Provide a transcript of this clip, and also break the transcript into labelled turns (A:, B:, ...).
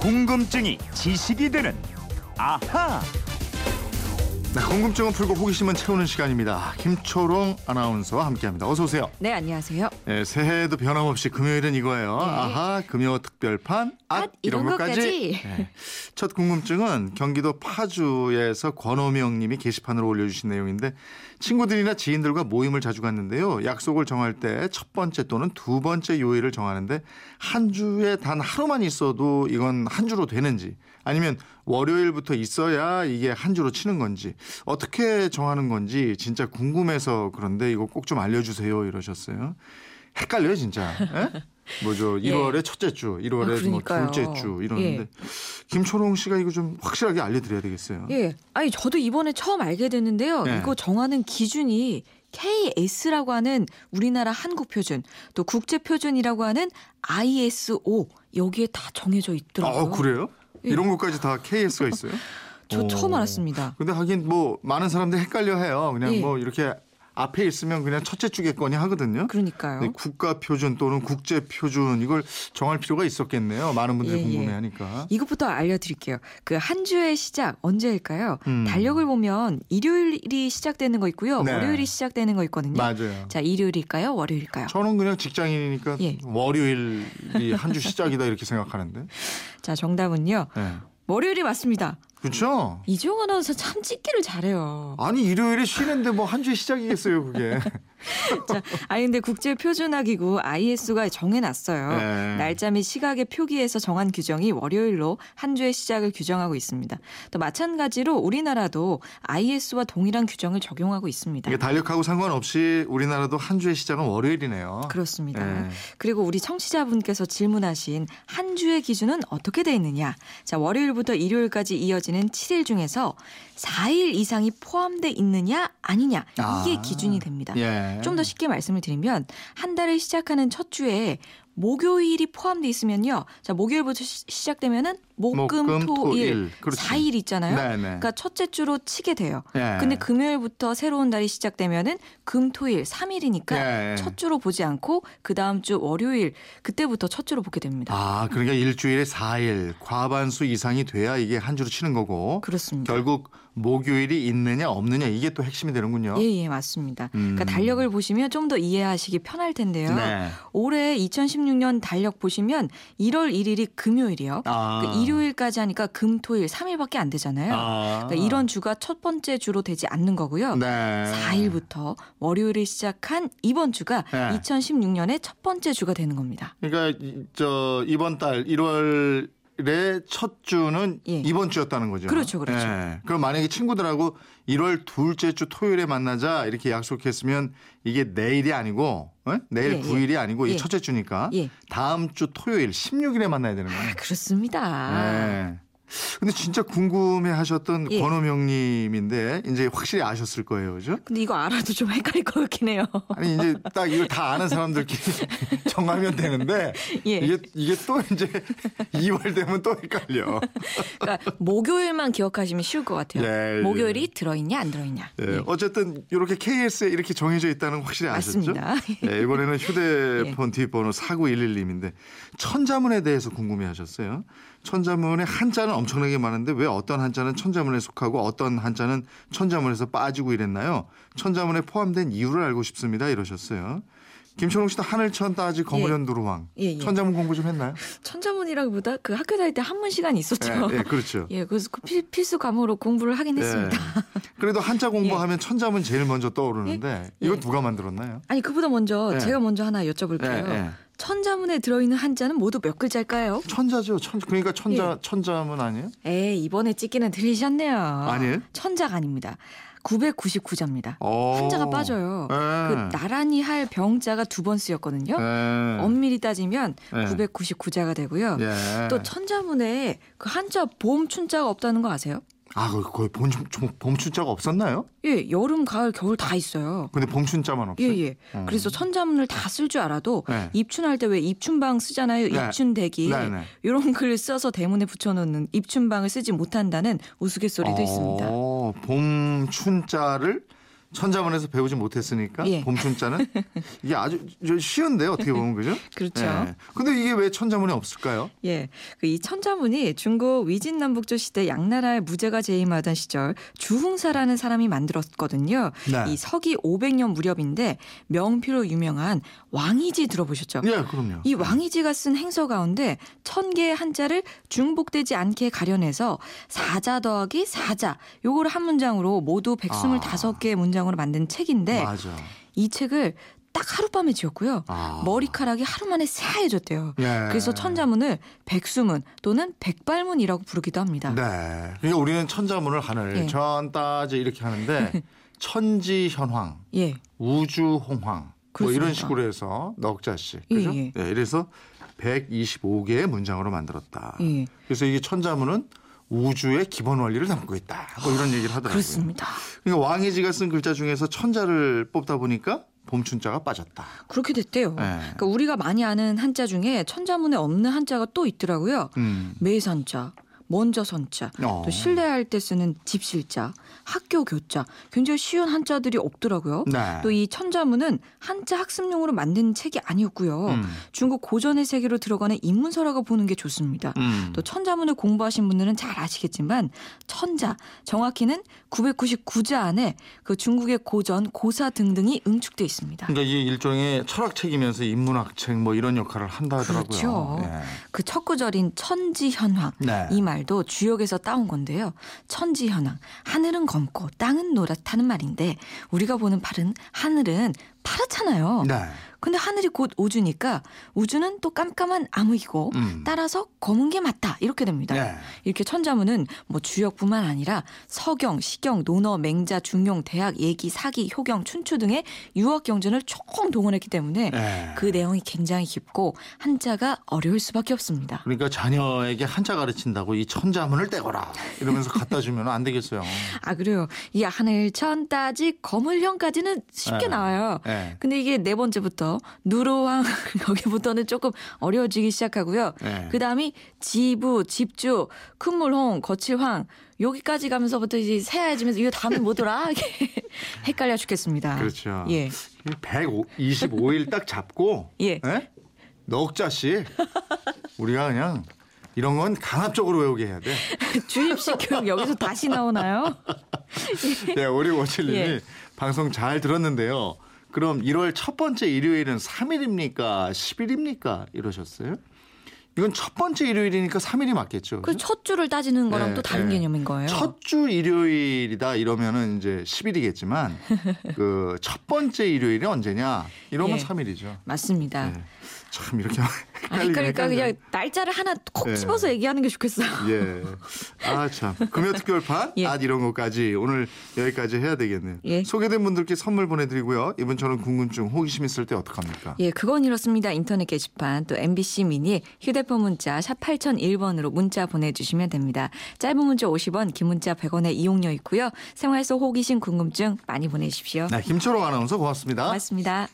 A: 궁금증이 지식이 되는 아하.
B: 네, 궁금증을 풀고 호기심은 채우는 시간입니다. 김초롱 아나운서와 함께합니다. 어서 오세요.
C: 네, 안녕하세요.
B: 네, 새해에도 변함없이 금요일은 이거예요. 아하 금요 특별판 앗,
C: 앗, 이런 것까지.
B: 네. 첫 궁금증은 경기도 파주에서 권호명님이 게시판으로 올려주신 내용인데 친구들이나 지인들과 모임을 자주 갔는데요. 약속을 정할 때 첫 번째 또는 두 번째 요일을 정하는데 한 주에 단 하루만 있어도 이건 한 주로 되는지 아니면 월요일부터 있어야 이게 한 주로 치는 건지 어떻게 정하는 건지 진짜 궁금해서 그런데 이거 꼭 좀 알려주세요 이러셨어요. 헷갈려요 진짜. 예? 뭐죠? 1월에 첫째 주, 1월에
C: 아,
B: 뭐. 둘째 주 이러는데
C: 예.
B: 김초롱 씨가 이거 좀 확실하게 알려드려야 되겠어요.
C: 예. 아니, 저도 이번에 처음 알게 됐는데요.
B: 네.
C: 이거 정하는 기준이 KS라고 하는 우리나라 한국 표준, 또 국제 표준이라고 하는 ISO 여기에 다 정해져 있더라고요.
B: 아 그래요?
C: 예.
B: 이런 것까지 다 KS가 있어요?
C: 저
B: 오.
C: 처음 알았습니다.
B: 근데 하긴 뭐 많은 사람들이 헷갈려 해요. 그냥
C: 예.
B: 뭐 이렇게 앞에 있으면 그냥 첫째 주겠거니 하거든요.
C: 그러니까요.
B: 근데 국가 표준 또는 국제 표준 이걸 정할 필요가 있었겠네요. 많은 분들이
C: 예, 예.
B: 궁금해하니까.
C: 이것부터 알려드릴게요. 그 한 주의 시작 언제일까요?
B: 음.
C: 달력을 보면 일요일이 시작되는 거 있고요.
B: 네.
C: 월요일이 시작되는 거 있거든요.
B: 맞아요.
C: 자, 일요일일까요? 월요일일까요?
B: 저는 그냥 직장인이니까
C: 예.
B: 월요일이 한 주 시작이다 이렇게 생각하는데.
C: 자, 정답은요.
B: 네.
C: 월요일이 맞습니다.
B: 그렇죠?
C: 이종원 아나운서 참 찍기를 잘해요.
B: 아니 일요일에 쉬는데 뭐 한 주의 시작이겠어요 그게.
C: 자, 아니 근데 국제 표준화기구 ISO가 정해놨어요.
B: 네.
C: 날짜 및 시각의 표기에서 정한 규정이 월요일로 한 주의 시작을 규정하고 있습니다. 또 마찬가지로 우리나라도 ISO와 동일한 규정을 적용하고 있습니다.
B: 달력하고 상관없이 우리나라도 한 주의 시작은 월요일이네요.
C: 그렇습니다.
B: 네.
C: 그리고 우리 청취자분께서 질문하신 한 주의 기준은 어떻게 돼 있느냐? 자, 월요일부터 일요일까지 이어 지는 7일 중에서 4일 이상이 포함돼 있느냐 아니냐 이게
B: 아.
C: 기준이 됩니다.
B: 예.
C: 좀더 쉽게 말씀을 드리면 한 달을 시작하는 첫 주에 목요일이 포함돼 있으면요. 자, 목요일부터 시, 시작되면은 목금,
B: 목금,
C: 토,
B: 토,
C: 일
B: 일. 그렇지.
C: 4일 있잖아요.
B: 네네.
C: 그러니까 첫째 주로 치게 돼요.
B: 예.
C: 근데 금요일부터 새로운 달이 시작되면은 금, 토, 일 3일이니까
B: 예.
C: 첫 주로 보지 않고 그 다음 주 월요일 그때부터 첫 주로 보게 됩니다.
B: 아, 그러니까 일주일에 4일 과반수 이상이 돼야 이게 한 주로 치는 거고
C: 그렇습니다.
B: 결국 목요일이 있느냐 없느냐 이게 또 핵심이 되는군요.
C: 예, 예, 맞습니다.
B: 음.
C: 그러니까 달력을 보시면 좀 더 이해하시기 편할 텐데요.
B: 네.
C: 올해 2016년 달력 보시면 1월 1일이 금요일이요.
B: 아.
C: 그 일요일까지 하니까 금, 토, 일 3일밖에 안 되잖아요.
B: 아.
C: 그러니까 이런 주가 첫 번째 주로 되지 않는 거고요.
B: 네.
C: 4일부터 월요일을 시작한 이번 주가
B: 네.
C: 2016년의 첫 번째 주가 되는 겁니다.
B: 그러니까 이- 저 이번 달 1월의 첫 주는
C: 예.
B: 이번 주였다는 거죠.
C: 그렇죠, 그렇죠.
B: 예. 그럼 만약에 친구들하고 1월 둘째 주 토요일에 만나자 이렇게 약속했으면 이게 내일이 아니고 어? 내일
C: 예, 예.
B: 9일이 아니고 이
C: 예.
B: 첫째 주니까
C: 예.
B: 다음 주 토요일 16일에 만나야 되는 거예요.
C: 아, 그렇습니다.
B: 네. 근데 진짜 궁금해 하셨던
C: 예.
B: 권호명님인데 이제 확실히 아셨을 거예요. 그죠?
C: 근데 이거 알아도 좀 헷갈릴 것 같긴 해요.
B: 아니 이제 딱 이걸 다 아는 사람들끼리 정하면 되는데
C: 예.
B: 이게 이게 또 이제 2월 되면 또 헷갈려.
C: 그러니까 목요일만 기억하시면 쉬울 것 같아요.
B: 예, 예.
C: 목요일이 들어있냐 안 들어있냐.
B: 예,
C: 예.
B: 어쨌든 이렇게 KS에 이렇게 정해져 있다는 거 확실히 아셨죠?
C: 맞습니다.
B: 예, 이번에는 휴대폰 뒷번호 4911님인데 천자문에 대해서 궁금해하셨어요. 천자문의 한자는 엄청나게 많은데 왜 어떤 한자는 천자문에 속하고 어떤 한자는 천자문에서 빠지고 이랬나요? 천자문에 포함된 이유를 알고 싶습니다. 이러셨어요. 김철웅 씨도 하늘천 따지 거무련 두루왕.
C: 예, 예.
B: 천자문 공부 좀 했나요?
C: 천자문이라기보다 그 학교 다닐 때 한문 시간이 있었죠.
B: 예, 예, 그렇죠.
C: 예, 그래서 그 필, 필수 과목으로 공부를 하긴 했습니다.
B: 예. 그래도 한자 공부하면 천자문 제일 먼저 떠오르는데
C: 예.
B: 이거
C: 예.
B: 누가 만들었나요?
C: 아니 그보다 먼저
B: 예.
C: 제가 먼저 하나 여쭤볼게요.
B: 예, 예.
C: 천자문에 들어있는 한자는 모두 몇 글자일까요?
B: 천자죠. 천 그러니까 천자
C: 예.
B: 천자문 아니에요?
C: 에이 이번에 찍기는 들리셨네요.
B: 아니에요?
C: 천자가 아닙니다. 999자입니다.
B: 어.
C: 한자가 빠져요.
B: 예.
C: 그 나란히 할 병자가 두 번 쓰였거든요.
B: 예.
C: 엄밀히 따지면
B: 예.
C: 999자가 되고요.
B: 예.
C: 또 천자문에 그 한자 봄 춘자가 없다는 거 아세요?
B: 아, 거기 거의 봄, 봄 춘자가 없었나요?
C: 예, 여름, 가을, 겨울 다 있어요.
B: 근데 봄 춘자만 없어요.
C: 예, 예.
B: 어.
C: 그래서 천자문을 다 쓸 줄 알아도
B: 네.
C: 입춘할 때 왜 입춘방 쓰잖아요.
B: 네.
C: 입춘대기.
B: 네, 네.
C: 이런 글을 써서 대문에 붙여놓는 입춘방을 쓰지 못한다는 우스갯소리도 있습니다.
B: 어, 봄춘자를 천자문에서 배우지 못했으니까
C: 예.
B: 봄춘자는 이게 아주 저 쉬운데 어떻게 보면 그죠?
C: 그렇죠.
B: 예. 근데 이게 왜 천자문에 없을까요?
C: 예, 그 이 천자문이 중국 위진남북조 시대 양나라의 무제가 재임하던 시절 주흥사라는 사람이 만들었거든요.
B: 네.
C: 이 서기 500년 무렵인데 명피로 유명한 왕이지 들어보셨죠?
B: 예, 그럼요.
C: 이 왕이지가 쓴 행서 가운데 천 개의 한자를 중복되지 않게 가려내서 사자 더하기 사자 요거를 한 문장으로 모두 125개의 문장 으로 만든 책인데
B: 맞아.
C: 이 책을 딱 하룻밤에 지었고요.
B: 아.
C: 머리카락이 하루 만에 새하얘졌대요.
B: 예.
C: 그래서 천자문을 백수문 또는 백발문이라고 부르기도 합니다.
B: 네. 그러니까 우리는 천자문을 하늘
C: 예.
B: 천따지 이렇게 하는데 천지현황,
C: 예.
B: 우주홍황 뭐. 이런 식으로 해서 넉 자씩
C: 예,
B: 그죠?
C: 예.
B: 네, 이래서 125개의 문장으로 만들었다.
C: 예.
B: 그래서 이게 천자문은 우주의 기본 원리를 담고 있다. 뭐 이런 얘기를 하더라고요.
C: 그렇습니다.
B: 그러니까 왕이지가 쓴 글자 중에서 천자를 뽑다 보니까 봄춘자가 빠졌다.
C: 그렇게 됐대요.
B: 네.
C: 그러니까 우리가 많이 아는 한자 중에 천자문에 없는 한자가 또 있더라고요.
B: 음.
C: 매산자, 먼저 선자,
B: 어.
C: 또 신뢰할 때 쓰는 집실자, 학교 교자, 굉장히 쉬운 한자들이 없더라고요.
B: 네.
C: 또이 천자문은 한자 학습용으로 만든 책이 아니었고요.
B: 음.
C: 중국 고전의 세계로 들어가는 입문서라고 보는 게 좋습니다.
B: 음.
C: 또 천자문을 공부하신 분들은 잘 아시겠지만 천자 정확히는 999자 안에 그 중국의 고전 고사 등등이 응축돼 있습니다.
B: 그러니까 이게 일종의 철학책이면서 인문학책 뭐 이런 역할을 한다 하더라고요.
C: 그렇죠.
B: 네.
C: 그첫 구절인 천지현황
B: 네.
C: 이말 도 주역에서 따온 건데요. 천지현황 하늘은 검고 땅은 노랗다는 말인데 우리가 보는 팔은 하늘은 파랗잖아요.
B: 네.
C: 근데 하늘이 곧 우주니까 우주는 또 깜깜한 암흑이고
B: 음.
C: 따라서 검은 게 맞다 이렇게 됩니다.
B: 네.
C: 이렇게 천자문은 뭐 주역뿐만 아니라 서경, 시경, 논어, 맹자, 중용, 대학, 예기, 사기, 효경, 춘추 등의 유학 경전을 총 동원했기 때문에
B: 네.
C: 그 내용이 굉장히 깊고 한자가 어려울 수밖에 없습니다.
B: 그러니까 자녀에게 한자 가르친다고 이 천자문을 떼거라 이러면서 갖다 주면 안 되겠어요.
C: 아 그래요. 이 하늘 천 따지 거물형까지는 쉽게
B: 네.
C: 나와요.
B: 네.
C: 근데 이게 네 번째부터 누르왕 여기부터는 조금 어려워지기 시작하고요.
B: 네.
C: 그 다음이 지부, 집주, 큰물홍, 거칠황 여기까지 가면서부터 이제 새하얘지면서 이거 다음이 뭐더라? 헷갈려 죽겠습니다.
B: 그렇죠.
C: 예.
B: 125일 딱 잡고
C: 예.
B: 예? 넉 자씩 우리가 그냥 이런 건 강압적으로 외우게 해야 돼.
C: 주입식 교육 여기서 다시 나오나요?
B: 네, 오리 오칠님이
C: 예.
B: 방송 잘 들었는데요. 그럼 1월 첫 번째 일요일은 3일입니까? 10일입니까? 이러셨어요? 이건 첫 번째 일요일이니까 3일이 맞겠죠.
C: 그첫 줄을 따지는 거랑
B: 네,
C: 또 다른
B: 네.
C: 개념인 거예요.
B: 첫 주 일요일이다 이러면은 이제 10일이겠지만 그 첫 번째 일요일이 언제냐? 이러면
C: 예.
B: 3일이죠.
C: 맞습니다.
B: 참 이렇게
C: 아,
B: 헷갈리긴
C: 그러니까. 그냥 날짜를 하나 콕
B: 예.
C: 집어서 얘기하는 게 좋겠어요.
B: 예. 아, 참. 금요 특별판?
C: 예.
B: 아, 이런 것까지 오늘 여기까지 해야 되겠네요.
C: 예.
B: 소개된 분들께 선물 보내드리고요. 이분처럼 궁금증, 호기심 있을 때 어떡합니까?
C: 예, 그건 이렇습니다. 인터넷 게시판 또 MBC 미니 휴대폰 문자 샵 8001번으로 문자 보내주시면 됩니다. 짧은 문자 50원, 긴 문자 100원의 이용료 있고요. 생활 속 호기심 궁금증 많이 보내십시오.
B: 네, 김초롱 아나운서 고맙습니다.
C: 고맙습니다.